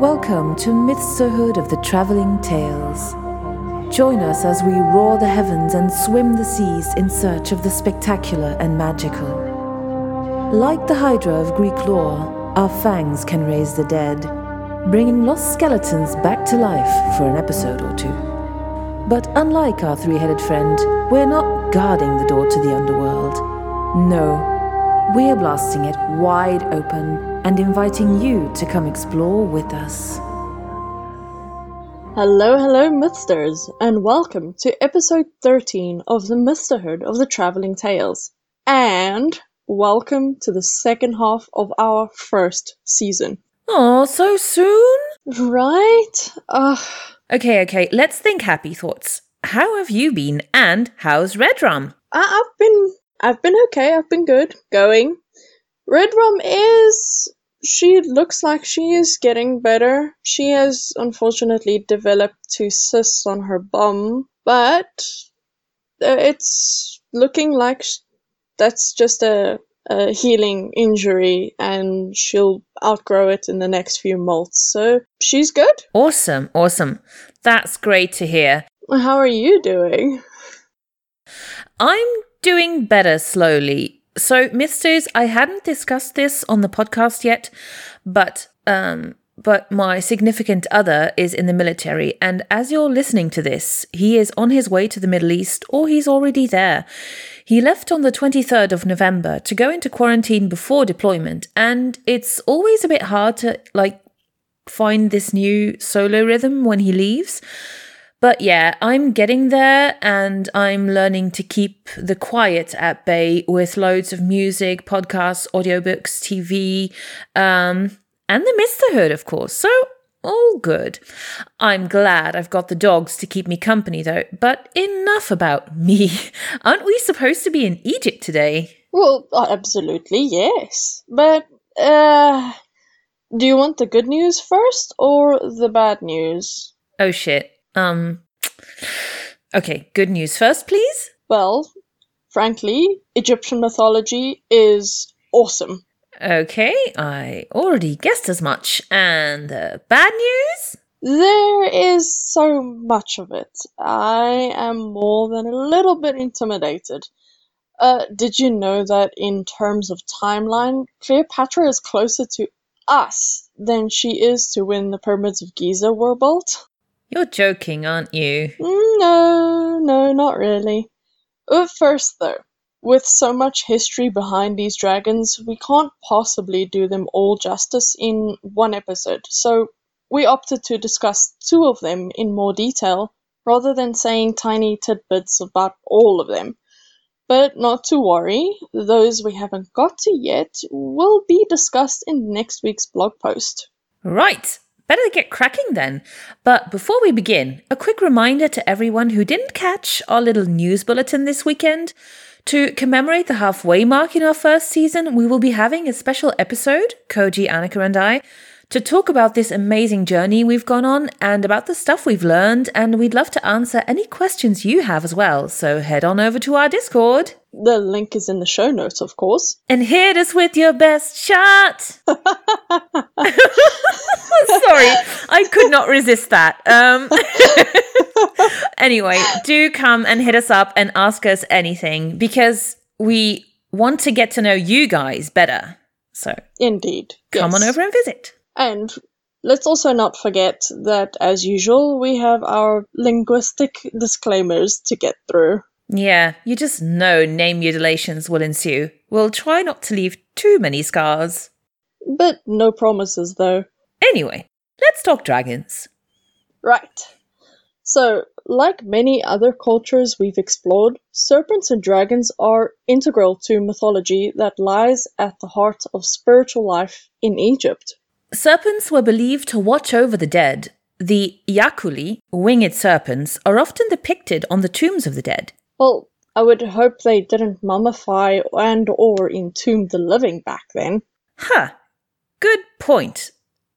Welcome to Mythsterhood of the Travelling Tales. Join us as we roar the heavens and swim the seas in search of the spectacular and magical. Like the Hydra of Greek lore, our fangs can raise the dead, bringing lost skeletons back to life for an episode or two. But unlike our three headed friend, we're not guarding the door to the underworld. No, we're blasting it wide open and inviting you to come explore with us. Hello, hello, Mythsters, and welcome to episode 13 of the Mythsterhood of the Travelling Tales. And welcome to the second half of our first season. Oh, so soon? Right? Ugh. Okay, okay, let's think happy thoughts. How have you been, and how's Redrum? I- I've been, I've been okay. I've been good. Going. Redrum is, she looks like she is getting better. She has unfortunately developed two cysts on her bum, but uh, it's looking like that's just a, a healing injury and she'll outgrow it in the next few months. So she's good. Awesome, awesome. That's great to hear. How are you doing? I'm doing better slowly. So, Mythsters, I hadn't discussed this on the podcast yet, but um but my significant other is in the military and as you're listening to this, he is on his way to the Middle East or he's already there. He left on the 23rd of November to go into quarantine before deployment and it's always a bit hard to like find this new solo rhythm when he leaves. But yeah, I'm getting there and I'm learning to keep the quiet at bay with loads of music, podcasts, audiobooks, TV, um, and the Mythsterhood, of course. So, all good. I'm glad I've got the dogs to keep me company though, but enough about me. Aren't we supposed to be in Egypt today? Well, uh, absolutely, yes. But, uh, do you want the good news first or the bad news? Oh shit. Um, okay, good news first, please. Well, frankly, Egyptian mythology is awesome. Okay, I already guessed as much. And the bad news? There is so much of it. I am more than a little bit intimidated. Uh, did you know that in terms of timeline, Cleopatra is closer to us than she is to when the pyramids of Giza were built? You're joking, aren't you? Mm, No, no, not really. At First, though, with so much history behind these dragons, we can't possibly do them all justice in one episode, so we opted to discuss two of them in more detail rather than saying tiny tidbits about all of them. But not to worry, those we haven't got to yet will be discussed in next week's blog post. Right, better get cracking then. But before we begin, a quick reminder to everyone who didn't catch our little news bulletin this weekend. To commemorate the halfway mark in our first season, we will be having a special episode, Koji, Annika, and I, to talk about this amazing journey we've gone on and about the stuff we've learned. And we'd love to answer any questions you have as well. So head on over to our Discord The link is in the show notes, of course. and hit us with your best shot. Sorry, I could not resist that. Um, anyway, do come and hit us up and ask us anything because we want to get to know you guys better. So Indeed. come on over and visit. And let's also not forget that, as usual, we have our linguistic disclaimers to get through. Yeah, you just know name mutilations will ensue. We'll try not to leave too many scars. But no promises, though. Anyway, let's talk dragons. Right. So, like many other cultures we've explored, serpents and dragons are integral to mythology that lies at the heart of spiritual life in Egypt. Serpents were believed to watch over the dead. The Yakuli, winged serpents, are often depicted on the tombs of the dead. Well, I would hope they didn't mummify and or entomb the living back then. Huh. Good point.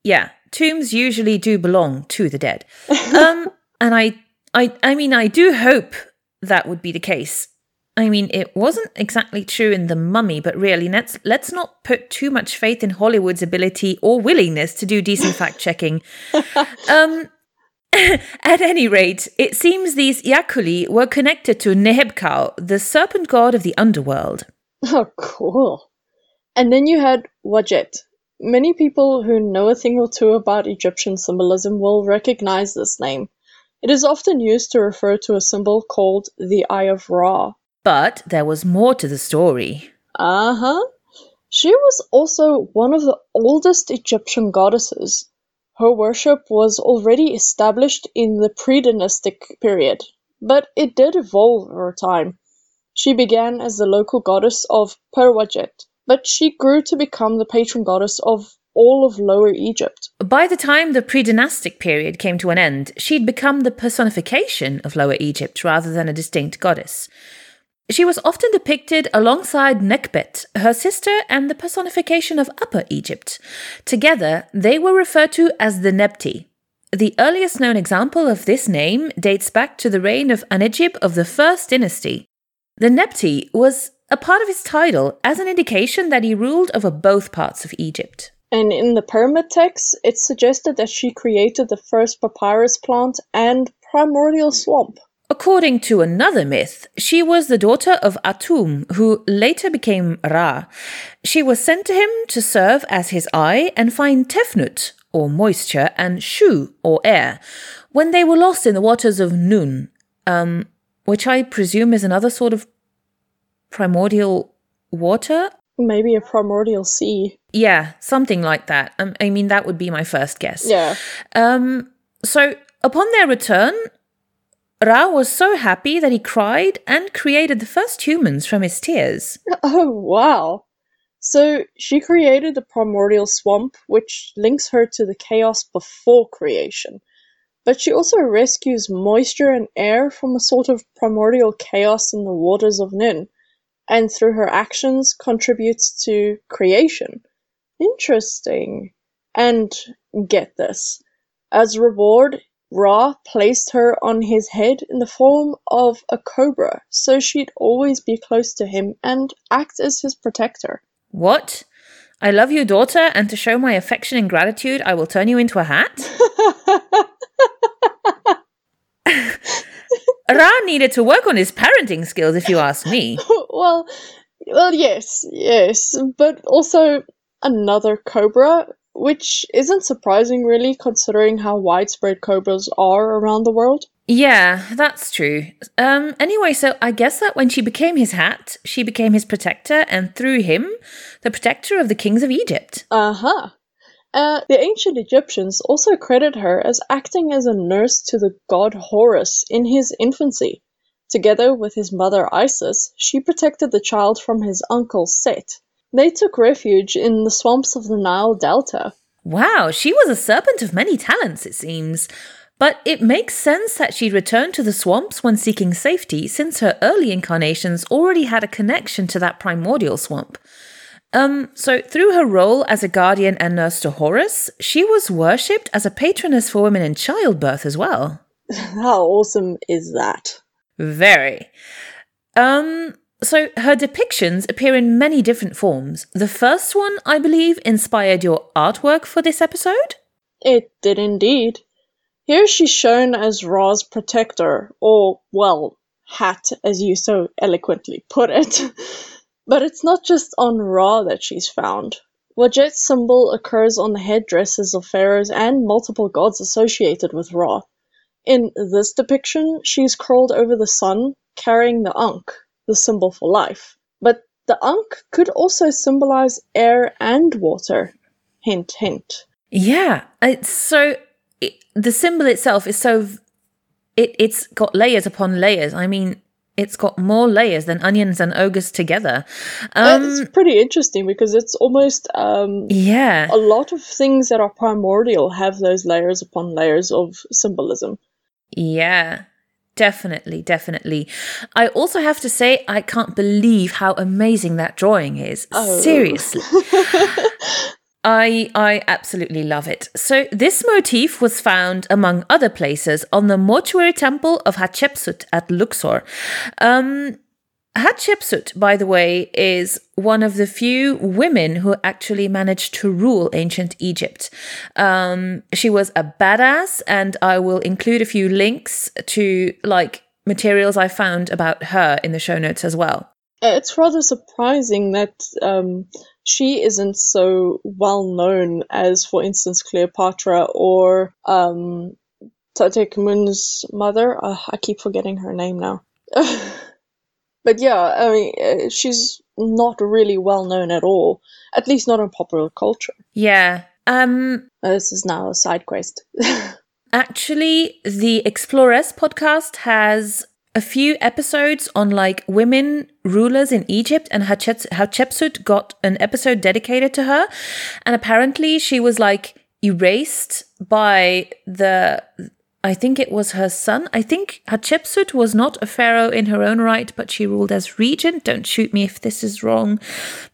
Yeah, tombs usually do belong to the dead. Um, and I, I, I mean, I do hope that would be the case. I mean, it wasn't exactly true in The Mummy, but really, let's let's not put too much faith in Hollywood's ability or willingness to do decent fact checking. Um, at any rate, it seems these Yakuli were connected to Nehebkau, the serpent god of the underworld. Oh, cool. And then you had Wadjet. Many people who know a thing or two about Egyptian symbolism will recognize this name. It is often used to refer to a symbol called the Eye of Ra. But there was more to the story. Uh huh. She was also one of the oldest Egyptian goddesses. Her worship was already established in the pre dynastic period, but it did evolve over time. She began as the local goddess of Perwajet, but she grew to become the patron goddess of all of Lower Egypt. By the time the pre dynastic period came to an end, she'd become the personification of Lower Egypt rather than a distinct goddess. She was often depicted alongside Nekhbet, her sister, and the personification of Upper Egypt. Together, they were referred to as the Nebti. The earliest known example of this name dates back to the reign of Anejib of the First Dynasty. The Nebti was a part of his title as an indication that he ruled over both parts of Egypt. And in the pyramid texts, it's suggested that she created the first papyrus plant and primordial swamp. According to another myth, she was the daughter of Atum, who later became Ra. She was sent to him to serve as his eye and find Tefnut, or moisture, and Shu, or air, when they were lost in the waters of Nun, um, which I presume is another sort of primordial water. Maybe a primordial sea. Yeah, something like that. Um, I mean, that would be my first guess. Yeah. Um, so upon their return, Ra was so happy that he cried and created the first humans from his tears. Oh, wow. So she created the primordial swamp, which links her to the chaos before creation. But she also rescues moisture and air from a sort of primordial chaos in the waters of Nin, and through her actions contributes to creation. Interesting. And get this. As reward, Ra placed her on his head in the form of a cobra, so she'd always be close to him and act as his protector. What? I love you, daughter, and to show my affection and gratitude, I will turn you into a hat? Ra needed to work on his parenting skills, if you ask me. well, well, yes, yes, but also another cobra, which isn't surprising, really, considering how widespread cobras are around the world. Yeah, that's true. Um, anyway, so I guess that when she became his hat, she became his protector, and through him, the protector of the kings of Egypt. Uh-huh. Uh, the ancient Egyptians also credit her as acting as a nurse to the god Horus in his infancy. Together with his mother Isis, she protected the child from his uncle Set. They took refuge in the swamps of the Nile Delta. Wow, she was a serpent of many talents, it seems. But it makes sense that she'd return to the swamps when seeking safety, since her early incarnations already had a connection to that primordial swamp. Um, so through her role as a guardian and nurse to Horus, she was worshipped as a patroness for women in childbirth as well. How awesome is that? Very. Um, so her depictions appear in many different forms. The first one, I believe, inspired your artwork for this episode? It did indeed. Here she's shown as Ra's protector, or, well, hat, as you so eloquently put it. but it's not just on Ra that she's found. Wadjet's symbol occurs on the headdresses of pharaohs and multiple gods associated with Ra. In this depiction, she's crawled over the sun, carrying the Ankh, the symbol for life. But the Ankh could also symbolize air and water. Hint, hint. Yeah, it's so it, the symbol itself is so it it's got layers upon layers. I mean, it's got more layers than onions and ogres together. Um, it's pretty interesting because it's almost um, yeah. A lot of things that are primordial have those layers upon layers of symbolism. Yeah. Definitely, definitely. I also have to say, I can't believe how amazing that drawing is. Oh. Seriously. I I absolutely love it. So this motif was found among other places on the mortuary temple of Hatshepsut at Luxor. Um, Hatshepsut, by the way, is one of the few women who actually managed to rule ancient Egypt. Um, she was a badass, and I will include a few links to like materials I found about her in the show notes as well. It's rather surprising that um, she isn't so well known as, for instance, Cleopatra or um, mother. Uh, I keep forgetting her name now. but yeah, I mean, uh, she's not really well known at all, at least not in popular culture. Yeah. Um, Uh, this is now a side quest. Actually, the Explorers podcast has a few episodes on like women rulers in Egypt and Hatshep- Hatshepsut got an episode dedicated to her. And apparently she was like erased by the I think it was her son. I think Hatshepsut was not a pharaoh in her own right, but she ruled as regent. Don't shoot me if this is wrong.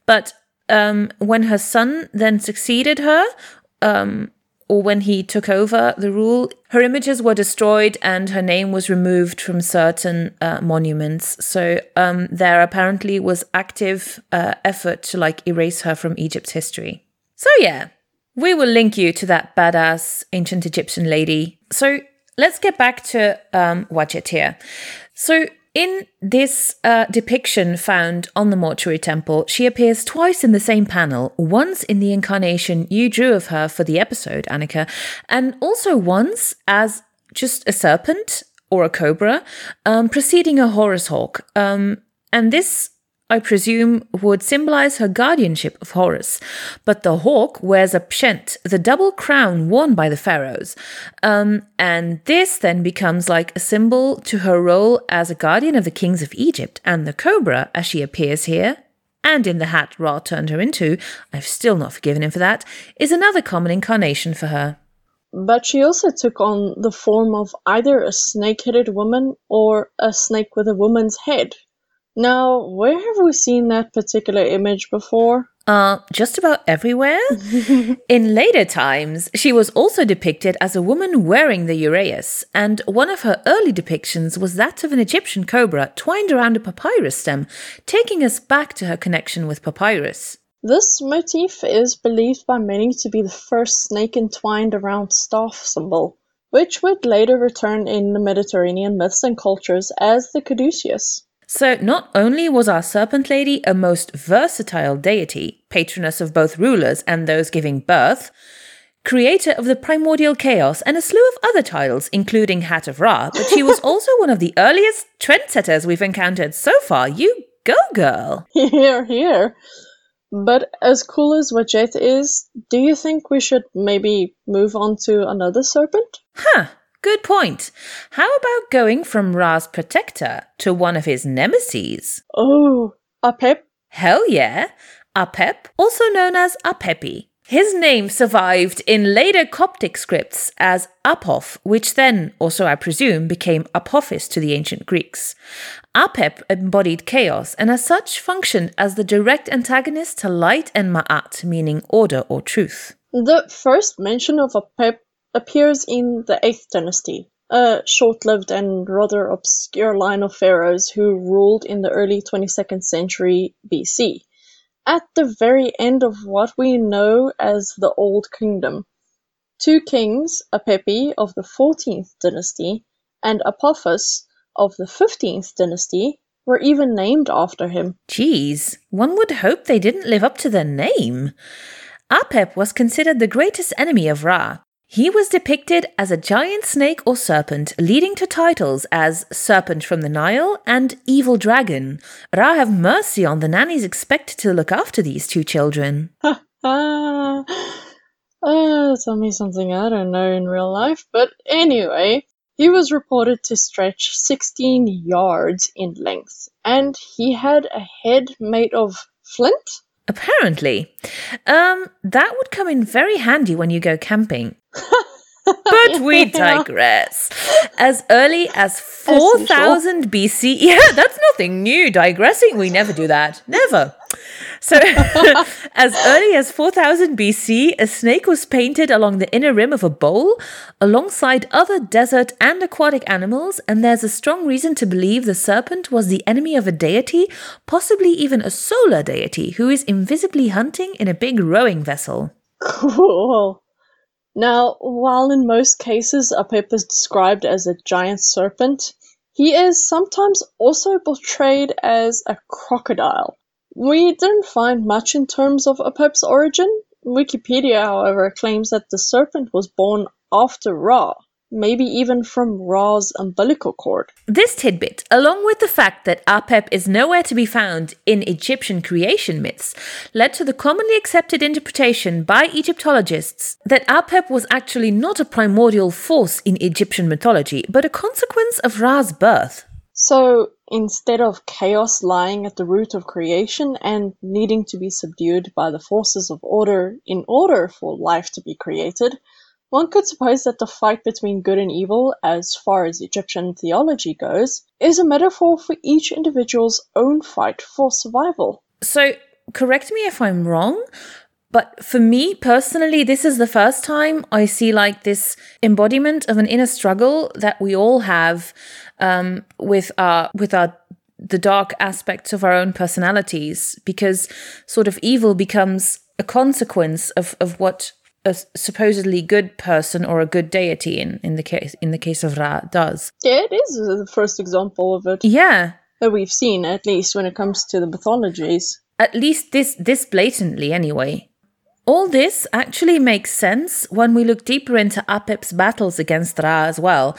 But um, when her son then succeeded her, um, or when he took over the rule, her images were destroyed and her name was removed from certain uh, monuments. So um, there apparently was active uh, effort to like erase her from Egypt's history. So yeah, we will link you to that badass ancient Egyptian lady. So let's get back to um, Wadjet here. So in this uh, depiction found on the mortuary temple, she appears twice in the same panel. Once in the incarnation you drew of her for the episode, Annika, and also once as just a serpent or a cobra, um, preceding a Horus hawk. Um, and this I presume, would symbolize her guardianship of Horus. But the hawk wears a pshent, the double crown worn by the pharaohs. Um, and this then becomes like a symbol to her role as a guardian of the kings of Egypt. And the cobra, as she appears here, and in the hat Ra turned her into, I've still not forgiven him for that, is another common incarnation for her. But she also took on the form of either a snake headed woman or a snake with a woman's head. Now, where have we seen that particular image before? Uh, just about everywhere. In later times, she was also depicted as a woman wearing the uraeus, and one of her early depictions was that of an Egyptian cobra twined around a papyrus stem, taking us back to her connection with papyrus. This motif is believed by many to be the first snake entwined around staff symbol, which would later return in the Mediterranean myths and cultures as the caduceus. So, not only was our Serpent Lady a most versatile deity, patroness of both rulers and those giving birth, creator of the primordial chaos and a slew of other titles, including Hat of Ra, but she was also one of the earliest trendsetters we've encountered so far. You go, girl! Here, here. But as cool as Wadjet is, do you think we should maybe move on to another serpent? Huh, good point. How about going from Ra's protector to one of his nemesis? Oh, Apep? Hell yeah! Apep, also known as Apepi. His name survived in later Coptic scripts as Apophis, which then, also I presume, became Apophis to the ancient Greeks. Apep embodied chaos and as such functioned as the direct antagonist to light and ma'at, meaning order or truth. The first mention of Apep appears in the 8th dynasty, a short lived and rather obscure line of pharaohs who ruled in the early 22nd century BC at the very end of what we know as the Old Kingdom. Two kings, Apepi of the 14th dynasty and Apophis of the 15th dynasty, were even named after him. Geez, one would hope they didn't live up to their name. Apep was considered the greatest enemy of Ra. He was depicted as a giant snake or serpent, leading to titles as Serpent from the Nile and Evil Dragon. Ra have mercy on the nannies expected to look after these two children. Ah, uh, tell me something I don't know in real life. But anyway, he was reported to stretch 16 yards in length, and he had a head made of flint. Apparently. Um, that would come in very handy when you go camping. But we digress. As early as 4000 BC, yeah, that's nothing new. Digressing, we never do that. Never. So, as early as 4000 BC, a snake was painted along the inner rim of a bowl alongside other desert and aquatic animals, and there's a strong reason to believe the serpent was the enemy of a deity, possibly even a solar deity, who is invisibly hunting in a big rowing vessel. Cool. Now, while in most cases Apep is described as a giant serpent, he is sometimes also portrayed as a crocodile. We didn't find much in terms of Apep's origin. Wikipedia, however, claims that the serpent was born after Ra, maybe even from Ra's umbilical cord. This tidbit, along with the fact that Apep is nowhere to be found in Egyptian creation myths, led to the commonly accepted interpretation by Egyptologists that Apep was actually not a primordial force in Egyptian mythology, but a consequence of Ra's birth. So, instead of chaos lying at the root of creation and needing to be subdued by the forces of order in order for life to be created, one could suppose that the fight between good and evil, as far as Egyptian theology goes, is a metaphor for each individual's own fight for survival. So, correct me if I'm wrong, but for me personally, this is the first time I see like this embodiment of an inner struggle that we all have um, with our with our the dark aspects of our own personalities, because sort of evil becomes a consequence of of what a supposedly good person or a good deity in, in the case in the case of Ra does. Yeah, it is the first example of it. Yeah. That we've seen, at least when it comes to the mythologies. At least this this blatantly anyway. All this actually makes sense when we look deeper into Apep's battles against Ra as well.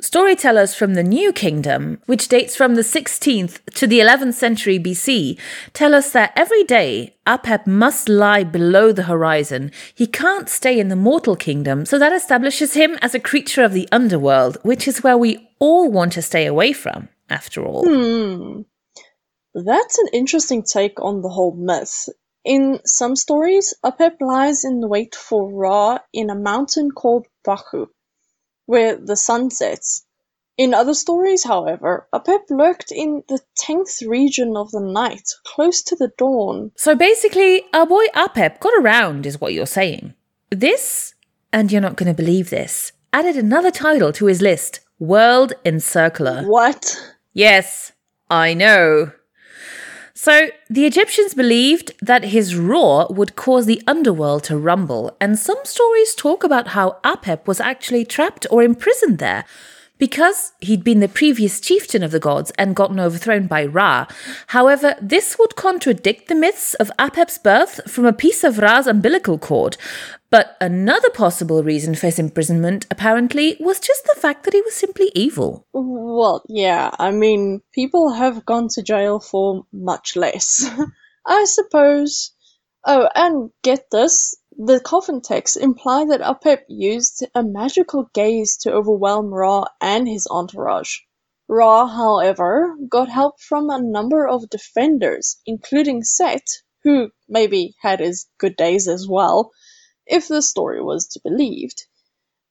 Storytellers from the New Kingdom, which dates from the 16th to the 11th century BC, tell us that every day Apep must lie below the horizon. He can't stay in the mortal kingdom, so that establishes him as a creature of the underworld, which is where we all want to stay away from, after all. Hmm. That's an interesting take on the whole myth. In some stories, Apep lies in wait for Ra in a mountain called Baku, where the sun sets. In other stories, however, Apep lurked in the tenth region of the night, close to the dawn. So basically, our boy Apep got around, is what you're saying. This, and you're not going to believe this, added another title to his list World Encircler. What? Yes, I know. So, the Egyptians believed that his roar would cause the underworld to rumble, and some stories talk about how Apep was actually trapped or imprisoned there because he'd been the previous chieftain of the gods and gotten overthrown by Ra. However, this would contradict the myths of Apep's birth from a piece of Ra's umbilical cord. But another possible reason for his imprisonment, apparently, was just the fact that he was simply evil. Well, yeah, I mean, people have gone to jail for much less. I suppose. Oh, and get this the coffin texts imply that Apep used a magical gaze to overwhelm Ra and his entourage. Ra, however, got help from a number of defenders, including Set, who maybe had his good days as well, if the story was to be believed,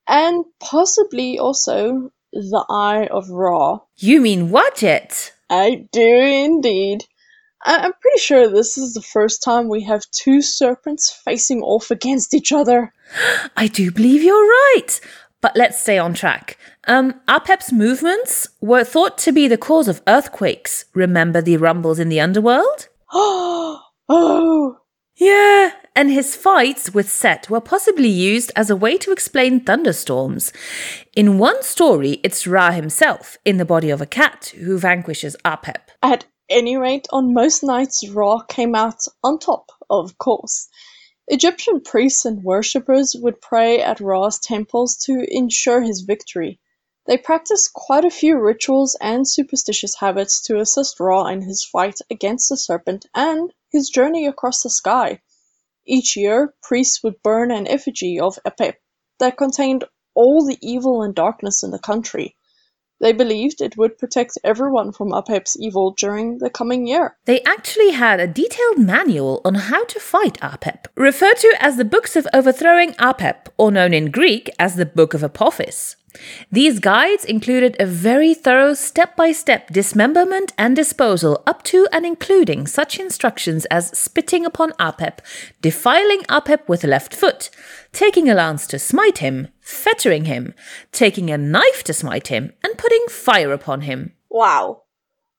and possibly also the Eye of Ra. You mean Wadjet? I do indeed. I- I'm pretty sure this is the first time we have two serpents facing off against each other. I do believe you're right. But let's stay on track. Um, Apep's movements were thought to be the cause of earthquakes. Remember the rumbles in the underworld? oh, Yeah, and his fights with Set were possibly used as a way to explain thunderstorms. In one story, it's Ra himself, in the body of a cat, who vanquishes Apep. at any rate, on most nights, Ra came out on top, of course. Egyptian priests and worshippers would pray at Ra's temples to ensure his victory. They practiced quite a few rituals and superstitious habits to assist Ra in his fight against the serpent and his journey across the sky. Each year, priests would burn an effigy of Apep that contained all the evil and darkness in the country. They believed it would protect everyone from Apep's evil during the coming year. They actually had a detailed manual on how to fight Apep, referred to as the Books of Overthrowing Apep, or known in Greek as the Book of Apophis. These guides included a very thorough step by step dismemberment and disposal, up to and including such instructions as spitting upon Apep, defiling Apep with the left foot, taking a lance to smite him, fettering him, taking a knife to smite him, and putting fire upon him. Wow.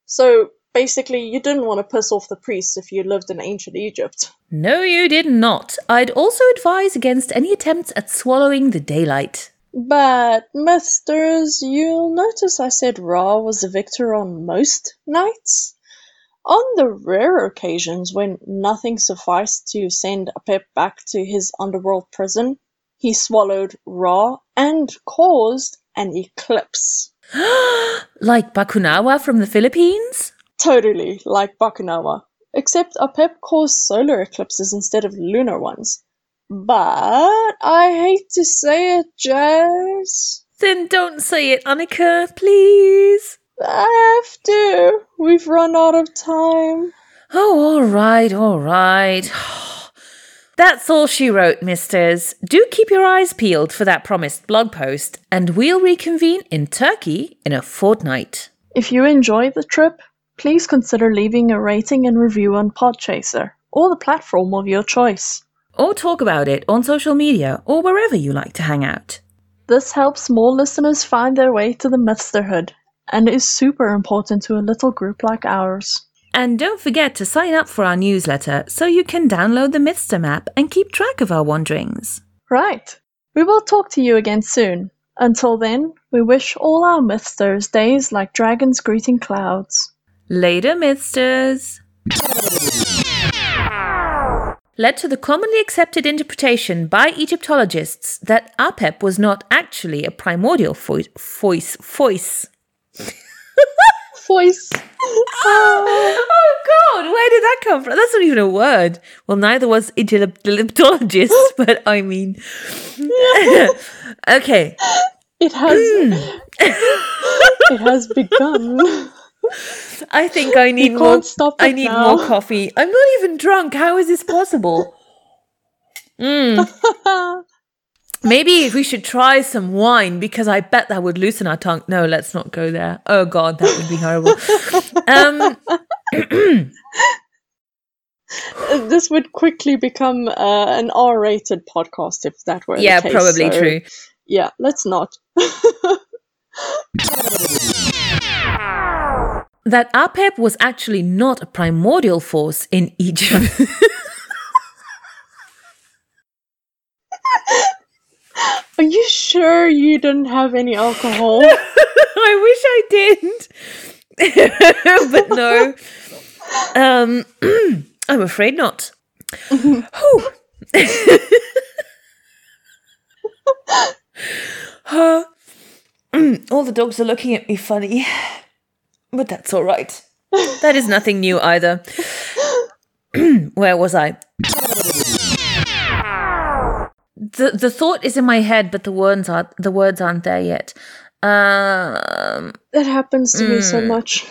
So basically, you didn't want to piss off the priests if you lived in ancient Egypt. No, you did not. I'd also advise against any attempts at swallowing the daylight. But, Mythsters, you'll notice I said Ra was the victor on most nights. On the rare occasions when nothing sufficed to send Apep back to his underworld prison, he swallowed Ra and caused an eclipse. like Bakunawa from the Philippines? Totally like Bakunawa, except Apep caused solar eclipses instead of lunar ones. But I hate to say it, Jess. Then don't say it, Annika, please. I have to. We've run out of time. Oh, all right, all right. That's all she wrote, Mythsters. Do keep your eyes peeled for that promised blog post, and we'll reconvene in Turkey in a fortnight. If you enjoyed the trip, please consider leaving a rating and review on Podchaser or the platform of your choice. Or talk about it on social media or wherever you like to hang out. This helps more listeners find their way to the Mythsterhood and is super important to a little group like ours. And don't forget to sign up for our newsletter so you can download the Mythster map and keep track of our wanderings. Right. We will talk to you again soon. Until then, we wish all our Mythsters days like dragons greeting clouds. Later, Mythsters! Led to the commonly accepted interpretation by Egyptologists that Apep was not actually a primordial voice. Voice. Voice. voice. oh, oh, God, where did that come from? That's not even a word. Well, neither was Egyptologists, but I mean. okay. It has. Hmm. it has begun. I think I need more. I need now. more coffee. I'm not even drunk. How is this possible? Mm. Maybe we should try some wine because I bet that would loosen our tongue. No, let's not go there. Oh God, that would be horrible. um, this would quickly become uh, an R-rated podcast if that were yeah, case, probably so, true. Yeah, let's not. that Apep was actually not a primordial force in Egypt. Are you sure you didn't have any alcohol? I wish I didn't. but no. Um, I'm afraid not. all the dogs are looking at me funny. But that's all right. that is nothing new either. Where was I? The the thought is in my head, but the words aren't the words aren't there yet. Um, that happens to mm, me so hmm. much.